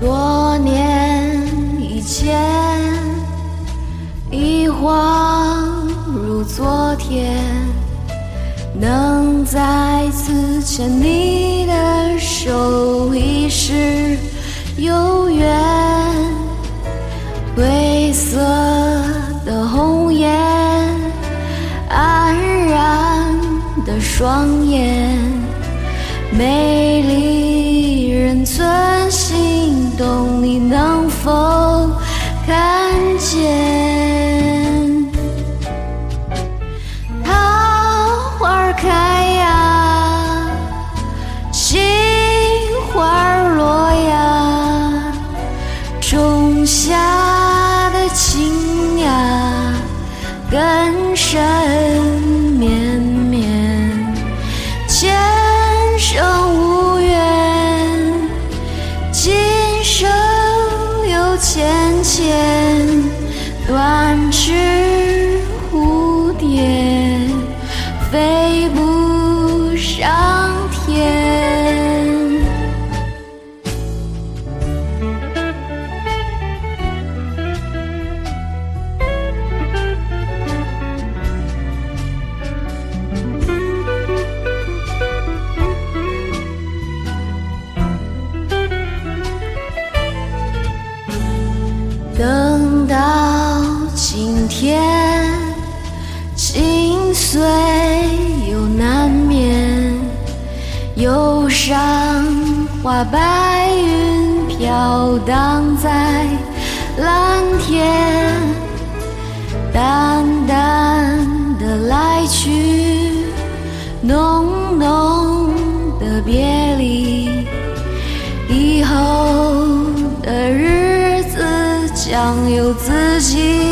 多年以前，一晃如昨天，能再次牵你的手，已是有缘。灰色的红颜，黯然的双眼，美丽人存下的情呀，更深绵绵，前生无缘，今生有浅浅，断翅蝴蝶飞不上到今天，心碎又难免，忧伤化白云飘荡在蓝天，光有自己